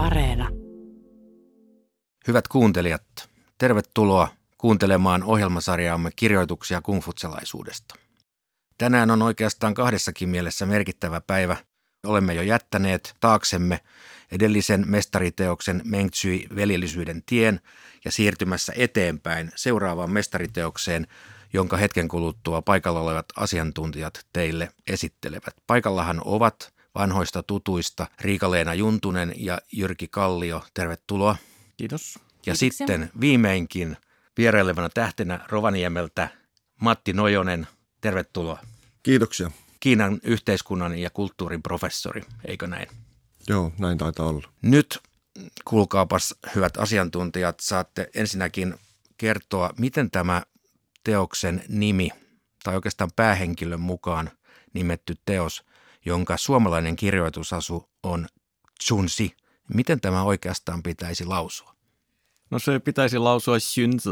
Areena. Hyvät kuuntelijat, tervetuloa kuuntelemaan ohjelmasarjaamme kirjoituksia kungfutselaisuudesta. Tänään on oikeastaan kahdessakin mielessä merkittävä päivä. Olemme jo jättäneet taaksemme edellisen mestariteoksen Mengtsyi veljellisyyden tien ja siirtymässä eteenpäin seuraavaan mestariteokseen, jonka hetken kuluttua paikalla olevat asiantuntijat teille esittelevät. Paikallahan ovat vanhoista tutuista Riika-Leena Juntunen ja Jyrki Kallio. Tervetuloa. Kiitos. Ja Kiitoksia. sitten viimeinkin vierailevana tähtenä Rovaniemeltä Matti Nojonen. Tervetuloa. Kiitoksia. Kiinan yhteiskunnan ja kulttuurin professori, eikö näin? Joo, näin taitaa olla. Nyt kuulkaapas hyvät asiantuntijat, saatte ensinnäkin kertoa, miten tämä teoksen nimi, tai oikeastaan päähenkilön mukaan nimetty teos, jonka suomalainen kirjoitusasu on Chunsi, miten tämä oikeastaan pitäisi lausua? No se pitäisi lausua Xunzi.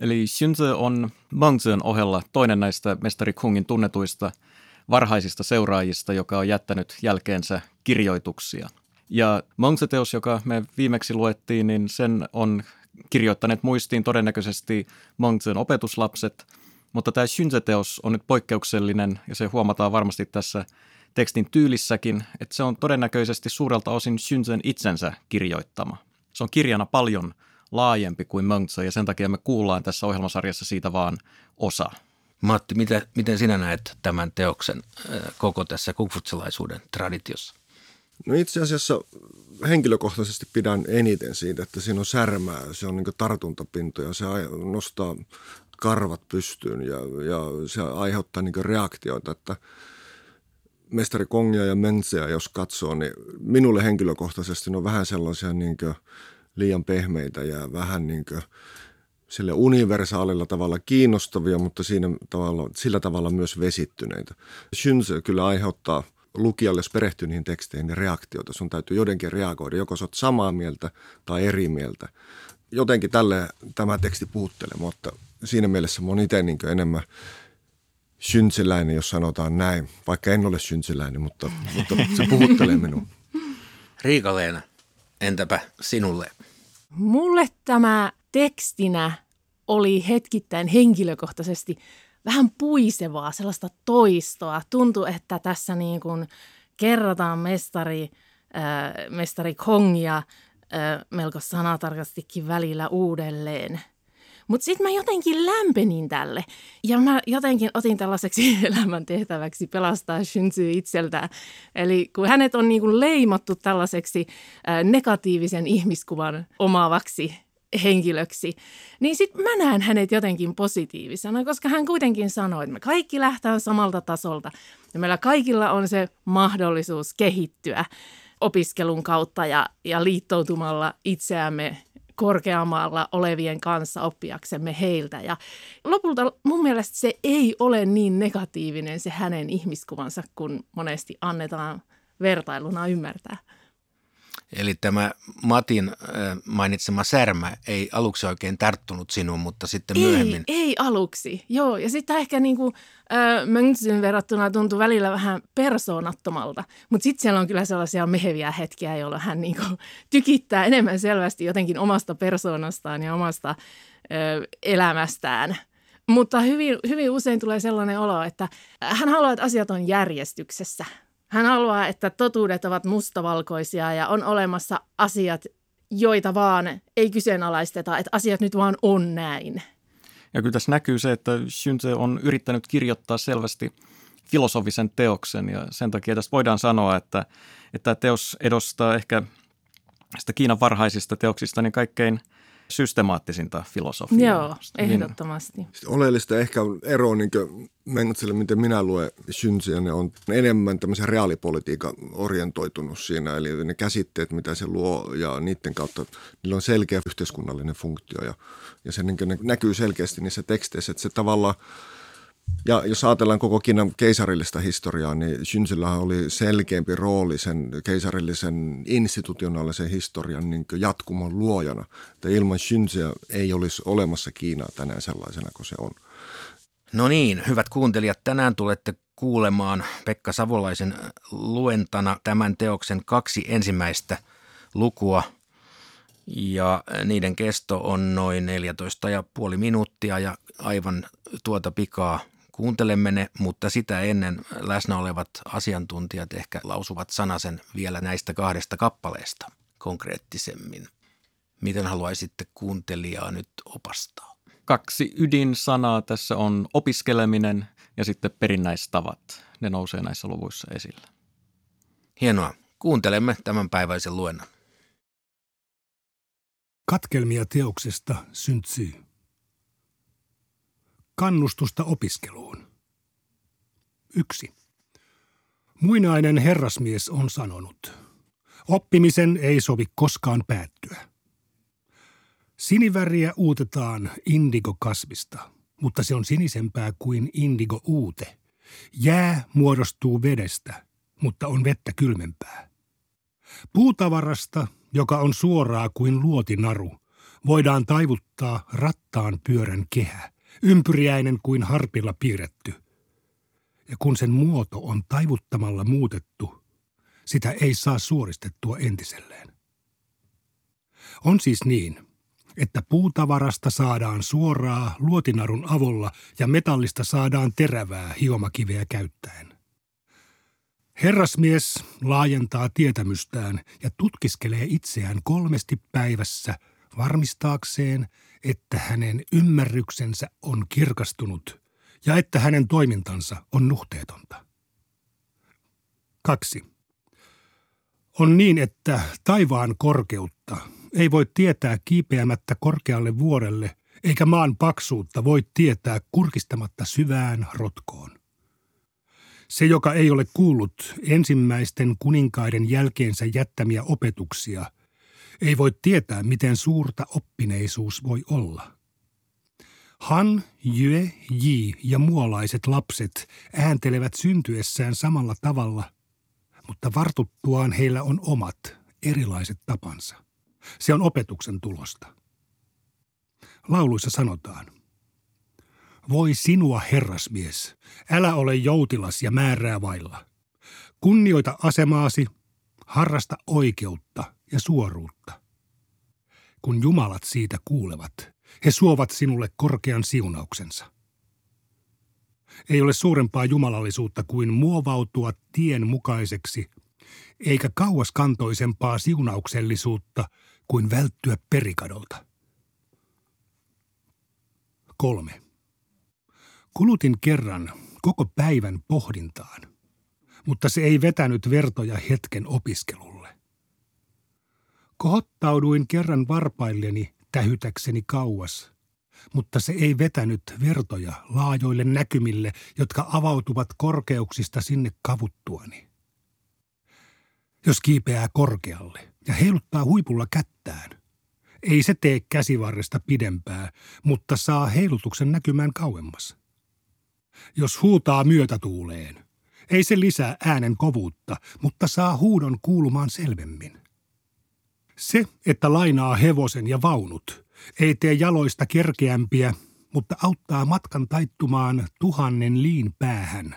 Eli Xunzi on Mengzhen ohella toinen näistä mestari Kungin tunnetuista varhaisista seuraajista, joka on jättänyt jälkeensä kirjoituksia. Ja Mengzi-teos, joka me viimeksi luettiin, niin sen on kirjoittaneet muistiin todennäköisesti Mengzhen opetuslapset, mutta tämä Xunzi-teos on nyt poikkeuksellinen ja se huomataan varmasti tässä tekstin tyylissäkin, että se on todennäköisesti suurelta osin Xunzen itsensä kirjoittama. Se on kirjana paljon laajempi kuin Mengzi ja sen takia me kuullaan tässä ohjelmasarjassa siitä vaan osa. Matti, miten, miten sinä näet tämän teoksen äh, koko tässä kungfutselaisuuden traditiossa? No itse asiassa henkilökohtaisesti pidän eniten siitä, että siinä on särmää, se on niin tartuntapintoja, se nostaa karvat pystyyn ja, ja se aiheuttaa niin reaktioita, että mestari Kongia ja Mentseä, jos katsoo, niin minulle henkilökohtaisesti ne on vähän sellaisia niin liian pehmeitä ja vähän niin sille universaalilla tavalla kiinnostavia, mutta siinä tavalla, sillä tavalla myös vesittyneitä. Shunze kyllä aiheuttaa lukijalle, jos perehtyy niihin teksteihin, niin reaktioita. Sun täytyy jotenkin reagoida, joko sä oot samaa mieltä tai eri mieltä. Jotenkin tälle tämä teksti puuttelee, mutta siinä mielessä mä oon itse niin enemmän synsiläinen, jos sanotaan näin. Vaikka en ole synsiläinen, mutta, mutta se puhuttelee minua. Riika-Leena, entäpä sinulle? Mulle tämä tekstinä oli hetkittäin henkilökohtaisesti vähän puisevaa, sellaista toistoa. Tuntui, että tässä niin kuin kerrotaan mestari, äh, mestari Kongia äh, melko sanatarkastikin välillä uudelleen. Mutta sitten mä jotenkin lämpenin tälle ja mä jotenkin otin tällaiseksi elämän tehtäväksi pelastaa Shunzy itseltään. Eli kun hänet on niin kuin leimattu tällaiseksi negatiivisen ihmiskuvan omaavaksi henkilöksi, niin sitten mä näen hänet jotenkin positiivisena, koska hän kuitenkin sanoi, että me kaikki lähtään samalta tasolta ja meillä kaikilla on se mahdollisuus kehittyä opiskelun kautta ja, ja liittoutumalla itseämme korkeammalla olevien kanssa oppiaksemme heiltä. Ja lopulta mun mielestä se ei ole niin negatiivinen se hänen ihmiskuvansa, kun monesti annetaan vertailuna ymmärtää. Eli tämä Matin äh, mainitsema särmä ei aluksi oikein tarttunut sinuun, mutta sitten myöhemmin. Ei, ei aluksi, joo. Ja sitten ehkä niin kuin, äh, Mönksyn verrattuna tuntuu välillä vähän persoonattomalta. Mutta sitten siellä on kyllä sellaisia meheviä hetkiä, jolloin hän niin kuin, tykittää enemmän selvästi jotenkin omasta persoonastaan ja omasta äh, elämästään. Mutta hyvin, hyvin usein tulee sellainen olo, että hän haluaa, että asiat on järjestyksessä – hän haluaa, että totuudet ovat mustavalkoisia ja on olemassa asiat, joita vaan ei kyseenalaisteta, että asiat nyt vaan on näin. Ja kyllä tässä näkyy se, että Shunze on yrittänyt kirjoittaa selvästi filosofisen teoksen ja sen takia tästä voidaan sanoa, että, että teos edustaa ehkä sitä Kiinan varhaisista teoksista niin kaikkein – systemaattisinta filosofiaa. Joo, ehdottomasti. Niin. Oleellista ehkä on ero niin Mentselle, miten minä luen synsiä, ne on enemmän tämmöisen reaalipolitiikan orientoitunut siinä, eli ne käsitteet, mitä se luo ja niiden kautta, niillä on selkeä yhteiskunnallinen funktio ja, ja se niin näkyy selkeästi niissä teksteissä, että se tavallaan ja jos ajatellaan koko Kiinan keisarillista historiaa, niin Shunzillähän oli selkeämpi rooli sen keisarillisen institutionaalisen historian niin jatkumon luojana. Että ilman Shunzia ei olisi olemassa Kiinaa tänään sellaisena kuin se on. No niin, hyvät kuuntelijat, tänään tulette kuulemaan Pekka Savolaisen luentana tämän teoksen kaksi ensimmäistä lukua ja niiden kesto on noin 14,5 minuuttia ja aivan tuota pikaa kuuntelemme ne, mutta sitä ennen läsnä olevat asiantuntijat ehkä lausuvat sanasen vielä näistä kahdesta kappaleesta konkreettisemmin. Miten haluaisitte kuuntelijaa nyt opastaa? Kaksi ydinsanaa tässä on opiskeleminen ja sitten perinnäistavat. Ne nousee näissä luvuissa esille. Hienoa. Kuuntelemme tämän päiväisen luennon. Katkelmia teoksesta syntyy. Kannustusta opiskeluun. Yksi. Muinainen herrasmies on sanonut, oppimisen ei sovi koskaan päättyä. Siniväriä uutetaan indigo-kasvista, mutta se on sinisempää kuin indigo-uute. Jää muodostuu vedestä, mutta on vettä kylmempää. Puutavarasta, joka on suoraa kuin luotinaru, voidaan taivuttaa rattaan pyörän kehä, ympyriäinen kuin harpilla piirretty. Ja kun sen muoto on taivuttamalla muutettu, sitä ei saa suoristettua entiselleen. On siis niin, että puutavarasta saadaan suoraa luotinarun avulla ja metallista saadaan terävää hiomakiveä käyttäen. Herrasmies laajentaa tietämystään ja tutkiskelee itseään kolmesti päivässä varmistaakseen, että hänen ymmärryksensä on kirkastunut ja että hänen toimintansa on nuhteetonta. 2. On niin, että taivaan korkeutta ei voi tietää kiipeämättä korkealle vuorelle, eikä maan paksuutta voi tietää kurkistamatta syvään rotkoon. Se, joka ei ole kuullut ensimmäisten kuninkaiden jälkeensä jättämiä opetuksia, ei voi tietää, miten suurta oppineisuus voi olla. Han, Jue, Ji ja muolaiset lapset ääntelevät syntyessään samalla tavalla, mutta vartuttuaan heillä on omat, erilaiset tapansa. Se on opetuksen tulosta. Lauluissa sanotaan, voi sinua, herrasmies, älä ole joutilas ja määrää vailla. Kunnioita asemaasi, harrasta oikeutta ja suoruutta. Kun jumalat siitä kuulevat, he suovat sinulle korkean siunauksensa. Ei ole suurempaa jumalallisuutta kuin muovautua tien mukaiseksi, eikä kauaskantoisempaa siunauksellisuutta kuin välttyä perikadolta. Kolme. Kulutin kerran koko päivän pohdintaan, mutta se ei vetänyt vertoja hetken opiskelulle. Kohottauduin kerran varpailleni tähytäkseni kauas, mutta se ei vetänyt vertoja laajoille näkymille, jotka avautuvat korkeuksista sinne kavuttuani. Jos kiipeää korkealle ja heiluttaa huipulla kättään, ei se tee käsivarresta pidempää, mutta saa heilutuksen näkymään kauemmas jos huutaa myötätuuleen. Ei se lisää äänen kovuutta, mutta saa huudon kuulumaan selvemmin. Se, että lainaa hevosen ja vaunut, ei tee jaloista kerkeämpiä, mutta auttaa matkan taittumaan tuhannen liin päähän.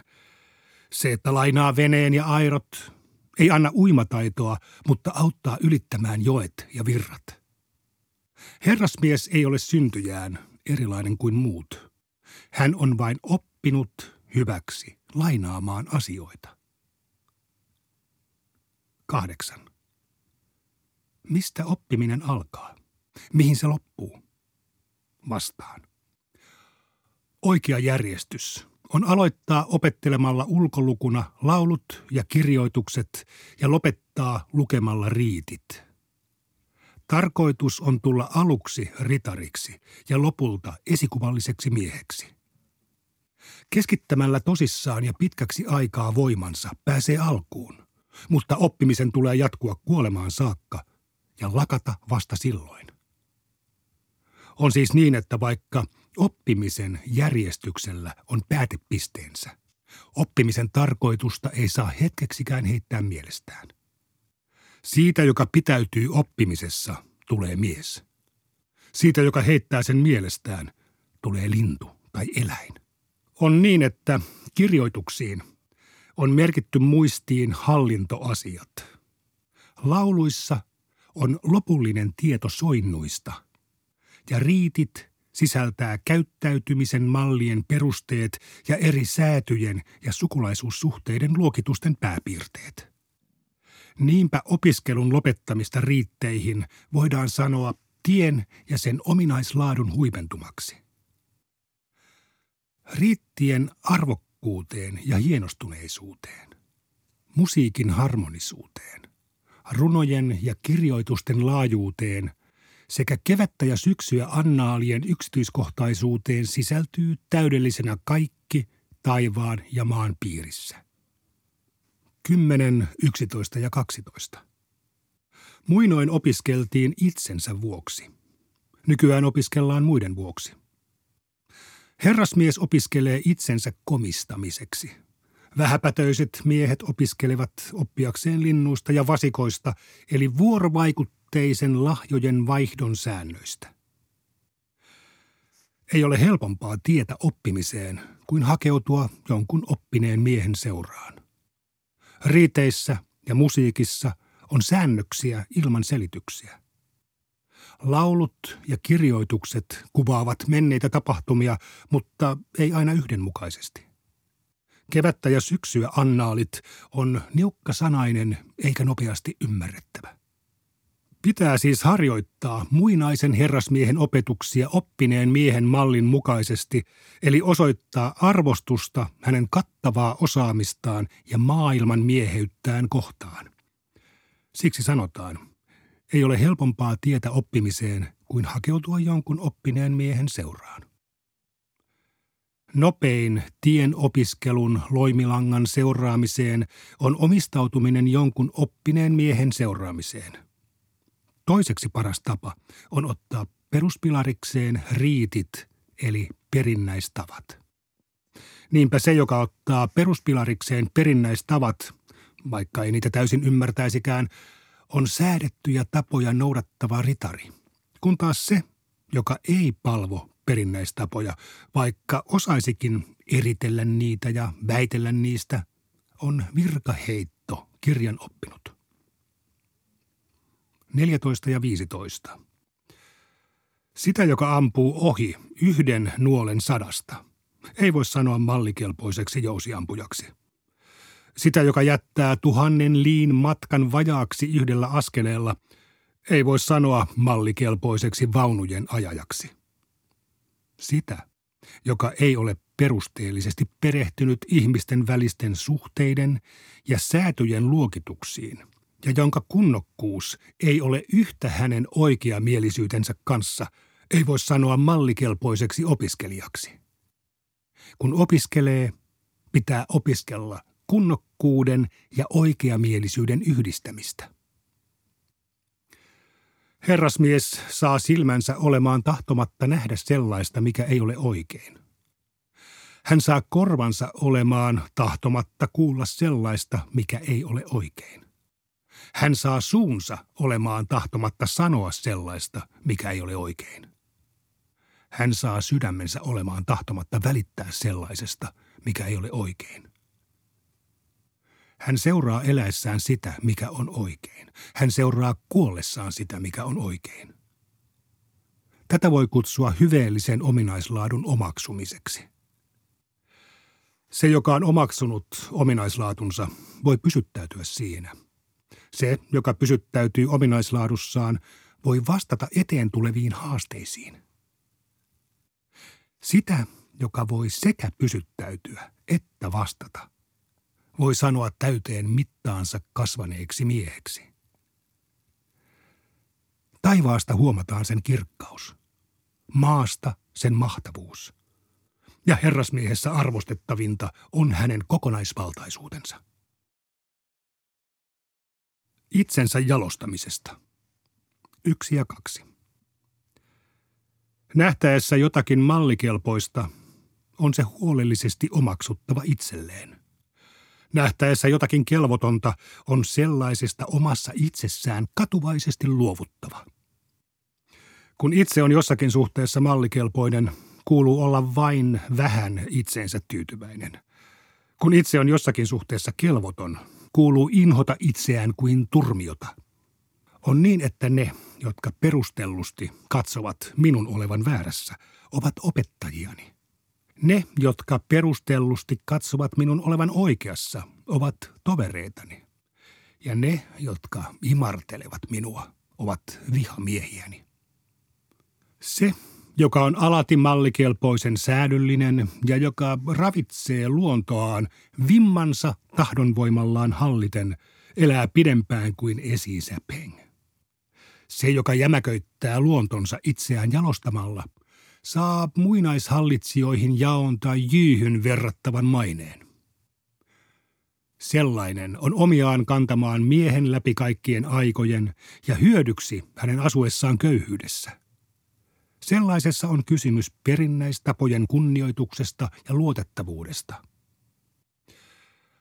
Se, että lainaa veneen ja airot, ei anna uimataitoa, mutta auttaa ylittämään joet ja virrat. Herrasmies ei ole syntyjään erilainen kuin muut. Hän on vain op oppinut hyväksi lainaamaan asioita. Kahdeksan. Mistä oppiminen alkaa? Mihin se loppuu? Vastaan. Oikea järjestys on aloittaa opettelemalla ulkolukuna laulut ja kirjoitukset ja lopettaa lukemalla riitit. Tarkoitus on tulla aluksi ritariksi ja lopulta esikuvalliseksi mieheksi. Keskittämällä tosissaan ja pitkäksi aikaa voimansa pääsee alkuun, mutta oppimisen tulee jatkua kuolemaan saakka ja lakata vasta silloin. On siis niin, että vaikka oppimisen järjestyksellä on päätepisteensä, oppimisen tarkoitusta ei saa hetkeksikään heittää mielestään. Siitä, joka pitäytyy oppimisessa, tulee mies. Siitä, joka heittää sen mielestään, tulee lintu tai eläin on niin, että kirjoituksiin on merkitty muistiin hallintoasiat. Lauluissa on lopullinen tieto soinnuista, ja riitit sisältää käyttäytymisen mallien perusteet ja eri säätyjen ja sukulaisuussuhteiden luokitusten pääpiirteet. Niinpä opiskelun lopettamista riitteihin voidaan sanoa tien ja sen ominaislaadun huipentumaksi. Riittien arvokkuuteen ja hienostuneisuuteen, musiikin harmonisuuteen, runojen ja kirjoitusten laajuuteen sekä kevättä ja syksyä annaalien yksityiskohtaisuuteen sisältyy täydellisenä kaikki taivaan ja maan piirissä. 10, 11 ja 12. Muinoin opiskeltiin itsensä vuoksi. Nykyään opiskellaan muiden vuoksi. Herrasmies opiskelee itsensä komistamiseksi. Vähäpätöiset miehet opiskelevat oppiakseen linnuista ja vasikoista, eli vuorovaikutteisen lahjojen vaihdon säännöistä. Ei ole helpompaa tietä oppimiseen kuin hakeutua jonkun oppineen miehen seuraan. Riiteissä ja musiikissa on säännöksiä ilman selityksiä. Laulut ja kirjoitukset kuvaavat menneitä tapahtumia, mutta ei aina yhdenmukaisesti. Kevättä ja syksyä annaalit on niukka sanainen eikä nopeasti ymmärrettävä. Pitää siis harjoittaa muinaisen herrasmiehen opetuksia oppineen miehen mallin mukaisesti, eli osoittaa arvostusta hänen kattavaa osaamistaan ja maailman mieheyttään kohtaan. Siksi sanotaan, ei ole helpompaa tietä oppimiseen kuin hakeutua jonkun oppineen miehen seuraan. Nopein tien opiskelun loimilangan seuraamiseen on omistautuminen jonkun oppineen miehen seuraamiseen – Toiseksi paras tapa on ottaa peruspilarikseen riitit eli perinnäistavat. Niinpä se, joka ottaa peruspilarikseen perinnäistavat, vaikka ei niitä täysin ymmärtäisikään, on säädettyjä tapoja noudattava ritari, kun taas se, joka ei palvo perinnäistapoja, vaikka osaisikin eritellä niitä ja väitellä niistä, on virkaheitto kirjan oppinut. 14 ja 15. Sitä, joka ampuu ohi yhden nuolen sadasta, ei voi sanoa mallikelpoiseksi jousiampujaksi. Sitä, joka jättää tuhannen liin matkan vajaaksi yhdellä askeleella, ei voi sanoa mallikelpoiseksi vaunujen ajajaksi. Sitä, joka ei ole perusteellisesti perehtynyt ihmisten välisten suhteiden ja säätöjen luokituksiin – ja jonka kunnokkuus ei ole yhtä hänen oikeamielisyytensä kanssa, ei voi sanoa mallikelpoiseksi opiskelijaksi. Kun opiskelee, pitää opiskella kunnokkuuden ja oikeamielisyyden yhdistämistä. Herrasmies saa silmänsä olemaan tahtomatta nähdä sellaista, mikä ei ole oikein. Hän saa korvansa olemaan tahtomatta kuulla sellaista, mikä ei ole oikein. Hän saa suunsa olemaan tahtomatta sanoa sellaista, mikä ei ole oikein. Hän saa sydämensä olemaan tahtomatta välittää sellaisesta, mikä ei ole oikein. Hän seuraa eläessään sitä, mikä on oikein. Hän seuraa kuollessaan sitä, mikä on oikein. Tätä voi kutsua hyveellisen ominaislaadun omaksumiseksi. Se, joka on omaksunut ominaislaatunsa, voi pysyttäytyä siinä – se, joka pysyttäytyy ominaislaadussaan, voi vastata eteen tuleviin haasteisiin. Sitä, joka voi sekä pysyttäytyä että vastata, voi sanoa täyteen mittaansa kasvaneeksi mieheksi. Taivaasta huomataan sen kirkkaus, maasta sen mahtavuus, ja herrasmiehessä arvostettavinta on hänen kokonaisvaltaisuutensa itsensä jalostamisesta. Yksi ja kaksi. Nähtäessä jotakin mallikelpoista on se huolellisesti omaksuttava itselleen. Nähtäessä jotakin kelvotonta on sellaisesta omassa itsessään katuvaisesti luovuttava. Kun itse on jossakin suhteessa mallikelpoinen, kuuluu olla vain vähän itseensä tyytyväinen. Kun itse on jossakin suhteessa kelvoton, kuuluu inhota itseään kuin turmiota. On niin, että ne, jotka perustellusti katsovat minun olevan väärässä, ovat opettajiani. Ne, jotka perustellusti katsovat minun olevan oikeassa, ovat tovereitani. Ja ne, jotka imartelevat minua, ovat vihamiehiäni. Se, joka on alati mallikelpoisen säädyllinen ja joka ravitsee luontoaan vimmansa tahdonvoimallaan halliten, elää pidempään kuin esi. Se, joka jämäköittää luontonsa itseään jalostamalla, saa muinaishallitsijoihin jaon tai jyyhyn verrattavan maineen. Sellainen on omiaan kantamaan miehen läpi kaikkien aikojen ja hyödyksi hänen asuessaan köyhyydessä. Sellaisessa on kysymys perinnäistapojen kunnioituksesta ja luotettavuudesta.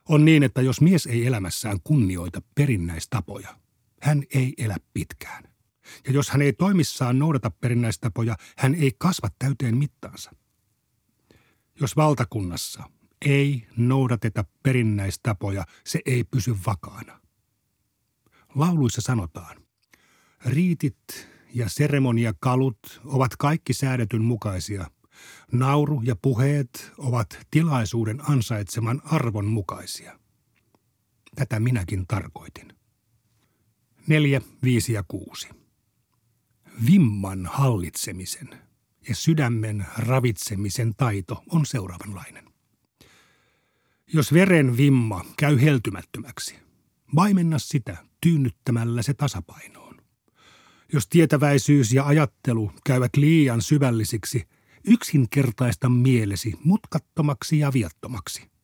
On niin, että jos mies ei elämässään kunnioita perinnäistapoja, hän ei elä pitkään. Ja jos hän ei toimissaan noudata perinnäistapoja, hän ei kasva täyteen mittaansa. Jos valtakunnassa ei noudateta perinnäistapoja, se ei pysy vakaana. Lauluissa sanotaan, riitit ja seremoniakalut ovat kaikki säädetyn mukaisia. Nauru ja puheet ovat tilaisuuden ansaitseman arvon mukaisia. Tätä minäkin tarkoitin. Neljä, viisi ja kuusi. Vimman hallitsemisen ja sydämen ravitsemisen taito on seuraavanlainen. Jos veren vimma käy heltymättömäksi, vaimenna sitä tyynnyttämällä se tasapainoon. Jos tietäväisyys ja ajattelu käyvät liian syvällisiksi, yksinkertaista mielesi mutkattomaksi ja viattomaksi.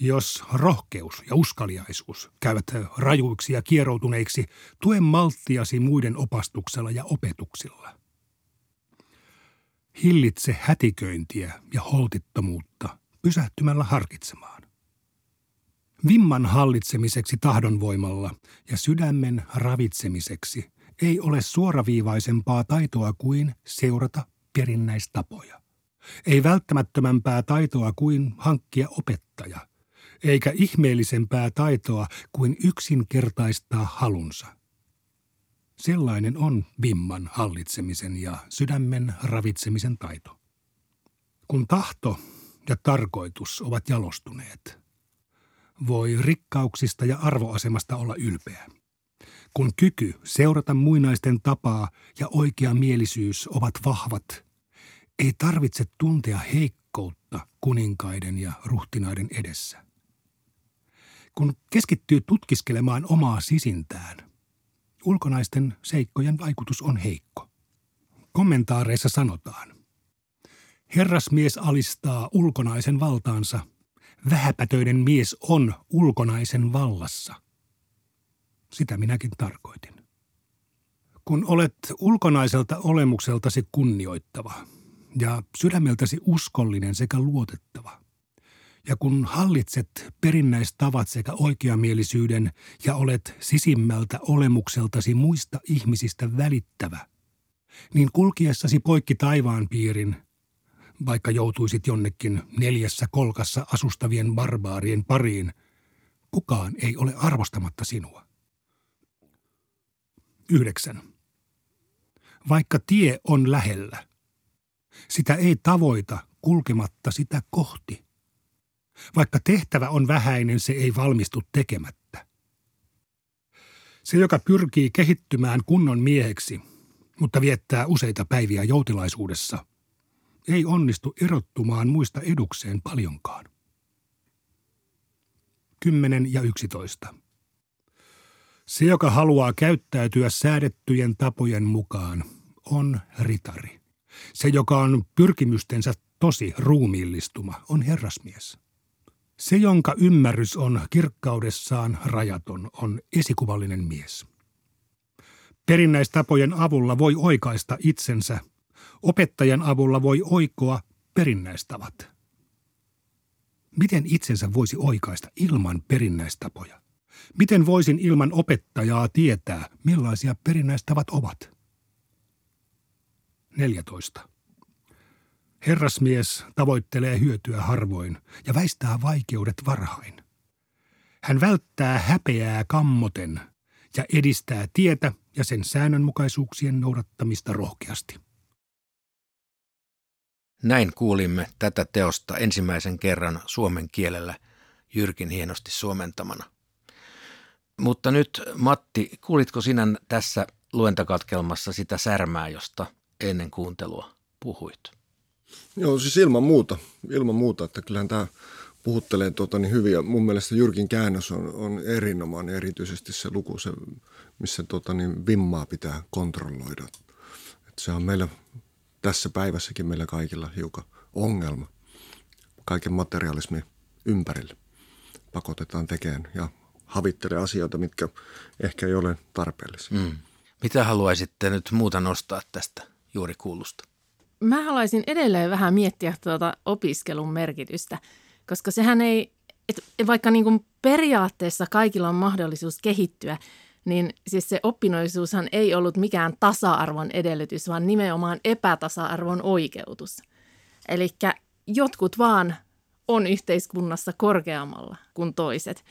Jos rohkeus ja uskaliaisuus käyvät rajuiksi ja kieroutuneiksi, tue malttiasi muiden opastuksella ja opetuksilla. Hillitse hätiköintiä ja holtittomuutta pysähtymällä harkitsemaan. Vimman hallitsemiseksi tahdonvoimalla ja sydämen ravitsemiseksi ei ole suoraviivaisempaa taitoa kuin seurata perinnäistapoja. Ei välttämättömämpää taitoa kuin hankkia opettaja, eikä ihmeellisempää taitoa kuin yksinkertaistaa halunsa. Sellainen on vimman hallitsemisen ja sydämen ravitsemisen taito. Kun tahto ja tarkoitus ovat jalostuneet, voi rikkauksista ja arvoasemasta olla ylpeä kun kyky seurata muinaisten tapaa ja oikea mielisyys ovat vahvat, ei tarvitse tuntea heikkoutta kuninkaiden ja ruhtinaiden edessä. Kun keskittyy tutkiskelemaan omaa sisintään, ulkonaisten seikkojen vaikutus on heikko. Kommentaareissa sanotaan, herrasmies alistaa ulkonaisen valtaansa, vähäpätöinen mies on ulkonaisen vallassa. Sitä minäkin tarkoitin. Kun olet ulkonaiselta olemukseltasi kunnioittava ja sydämeltäsi uskollinen sekä luotettava, ja kun hallitset perinnäistavat sekä oikeamielisyyden ja olet sisimmältä olemukseltasi muista ihmisistä välittävä, niin kulkiessasi poikki taivaan piirin, vaikka joutuisit jonnekin neljässä kolkassa asustavien barbaarien pariin, kukaan ei ole arvostamatta sinua. 9. Vaikka tie on lähellä, sitä ei tavoita kulkematta sitä kohti. Vaikka tehtävä on vähäinen, se ei valmistu tekemättä. Se, joka pyrkii kehittymään kunnon mieheksi, mutta viettää useita päiviä joutilaisuudessa, ei onnistu erottumaan muista edukseen paljonkaan. 10 ja 11. Se, joka haluaa käyttäytyä säädettyjen tapojen mukaan, on ritari. Se, joka on pyrkimystensä tosi ruumiillistuma, on herrasmies. Se, jonka ymmärrys on kirkkaudessaan rajaton, on esikuvallinen mies. Perinnäistapojen avulla voi oikaista itsensä. Opettajan avulla voi oikoa perinnäistavat. Miten itsensä voisi oikaista ilman perinnäistapoja? Miten voisin ilman opettajaa tietää, millaisia perinnäistavat ovat? 14. Herrasmies tavoittelee hyötyä harvoin ja väistää vaikeudet varhain. Hän välttää häpeää kammoten ja edistää tietä ja sen säännönmukaisuuksien noudattamista rohkeasti. Näin kuulimme tätä teosta ensimmäisen kerran suomen kielellä Jyrkin hienosti suomentamana. Mutta nyt Matti, kuulitko sinä tässä luentakatkelmassa sitä särmää, josta ennen kuuntelua puhuit? Joo, siis ilman muuta. Ilman muuta, että kyllähän tämä puhuttelee tuota niin hyvin. Ja mun mielestä Jyrkin käännös on, on erinomainen, erityisesti se luku, se, missä tuota niin vimmaa pitää kontrolloida. Et se on meillä tässä päivässäkin meillä kaikilla hiukan ongelma. Kaiken materialismi ympärille pakotetaan tekemään ja havittelee asioita, mitkä ehkä ei ole tarpeellisia. Mm. Mitä haluaisitte nyt muuta nostaa tästä juuri kuulusta? Mä haluaisin edelleen vähän miettiä tuota opiskelun merkitystä, koska sehän ei, et vaikka niin kuin periaatteessa kaikilla on mahdollisuus kehittyä, niin siis se oppinoisuushan ei ollut mikään tasa-arvon edellytys, vaan nimenomaan epätasa-arvon oikeutus. Eli jotkut vaan on yhteiskunnassa korkeammalla kuin toiset.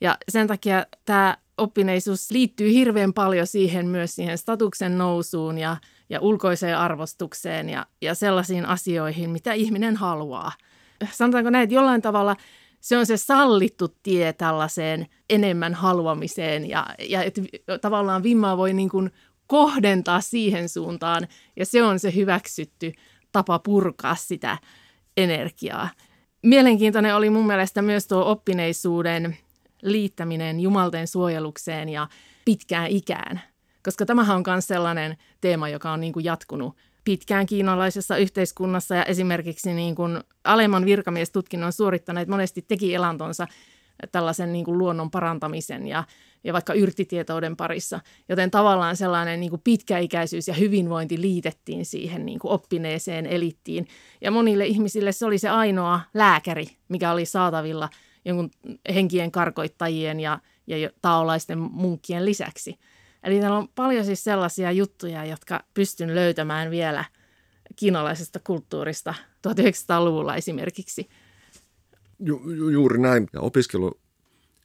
Ja sen takia tämä oppineisuus liittyy hirveän paljon siihen myös siihen statuksen nousuun ja, ja ulkoiseen arvostukseen ja, ja sellaisiin asioihin, mitä ihminen haluaa. Sanotaanko näin, että jollain tavalla se on se sallittu tie tällaiseen enemmän haluamiseen ja, ja että tavallaan vimmaa voi niin kuin kohdentaa siihen suuntaan ja se on se hyväksytty tapa purkaa sitä energiaa. Mielenkiintoinen oli mun mielestä myös tuo oppineisuuden liittäminen jumalten suojelukseen ja pitkään ikään. Koska tämähän on myös sellainen teema, joka on niin kuin jatkunut pitkään kiinalaisessa yhteiskunnassa ja esimerkiksi niin kuin alemman virkamiestutkinnon suorittaneet monesti teki elantonsa tällaisen niin kuin luonnon parantamisen ja, ja vaikka yrtitietouden parissa. Joten tavallaan sellainen niin kuin pitkäikäisyys ja hyvinvointi liitettiin siihen niin kuin oppineeseen elittiin. Ja monille ihmisille se oli se ainoa lääkäri, mikä oli saatavilla – jonkun henkien karkoittajien ja, ja taolaisten munkkien lisäksi. Eli täällä on paljon siis sellaisia juttuja, jotka pystyn löytämään vielä kiinalaisesta kulttuurista 1900-luvulla esimerkiksi. Ju, ju, juuri näin. Ja opiskelu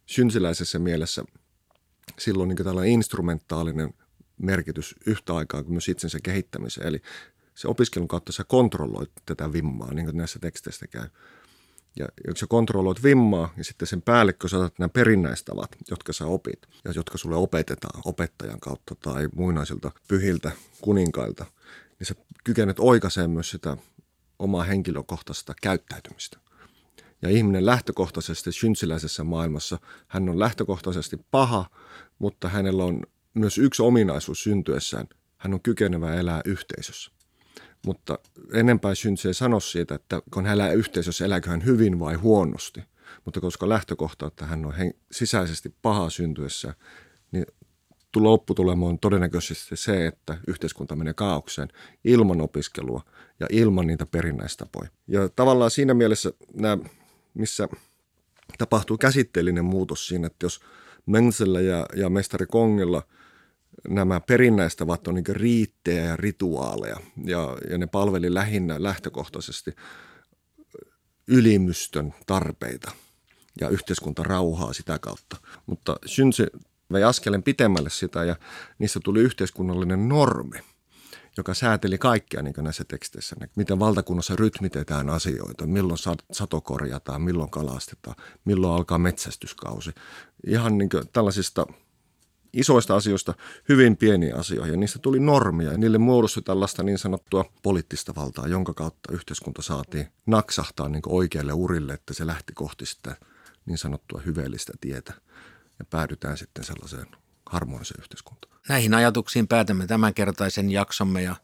synsiläisessä mielessä silloin niin tällainen instrumentaalinen merkitys yhtä aikaa kuin myös itsensä kehittämiseen. Eli se opiskelun kautta sä kontrolloit tätä vimmaa, niin kuin näissä teksteissä käy. Ja jos sä kontrolloit vimmaa, niin sitten sen päälle, kun saatat nämä perinnäistavat, jotka sä opit ja jotka sulle opetetaan opettajan kautta tai muinaisilta pyhiltä kuninkailta, niin sä kykenet oikaisemaan myös sitä omaa henkilökohtaista käyttäytymistä. Ja ihminen lähtökohtaisesti synsiläisessä maailmassa, hän on lähtökohtaisesti paha, mutta hänellä on myös yksi ominaisuus syntyessään. Hän on kykenevä elää yhteisössä. Mutta enempää syntyy sano siitä, että kun hän elää yhteisössä, elääkö hän hyvin vai huonosti. Mutta koska lähtökohta, että hän on sisäisesti paha syntyessä, niin lopputulema on todennäköisesti se, että yhteiskunta menee kaaukseen ilman opiskelua ja ilman niitä perinnäistapoja. Ja tavallaan siinä mielessä nämä, missä tapahtuu käsitteellinen muutos siinä, että jos Mensellä ja, ja mestari Kongilla – nämä perinnäistavat on niin riittejä ja rituaaleja ja, ja ne palveli lähinnä lähtökohtaisesti ylimystön tarpeita ja yhteiskuntarauhaa sitä kautta. Mutta synsi vei askeleen pitemmälle sitä ja niistä tuli yhteiskunnallinen normi, joka sääteli kaikkia niin näissä teksteissä. Miten valtakunnassa rytmitetään asioita, milloin sato korjataan, milloin kalastetaan, milloin alkaa metsästyskausi. Ihan niin tällaisista – isoista asioista hyvin pieniä asioihin. Ja niistä tuli normia ja niille muodostui tällaista niin sanottua poliittista valtaa, jonka kautta yhteiskunta saatiin naksahtaa niin oikealle urille, että se lähti kohti sitä niin sanottua hyveellistä tietä. Ja päädytään sitten sellaiseen harmoniseen yhteiskuntaan. Näihin ajatuksiin päätämme tämänkertaisen jaksomme ja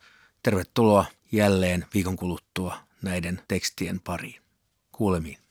tervetuloa jälleen viikon kuluttua näiden tekstien pariin. Kuulemiin.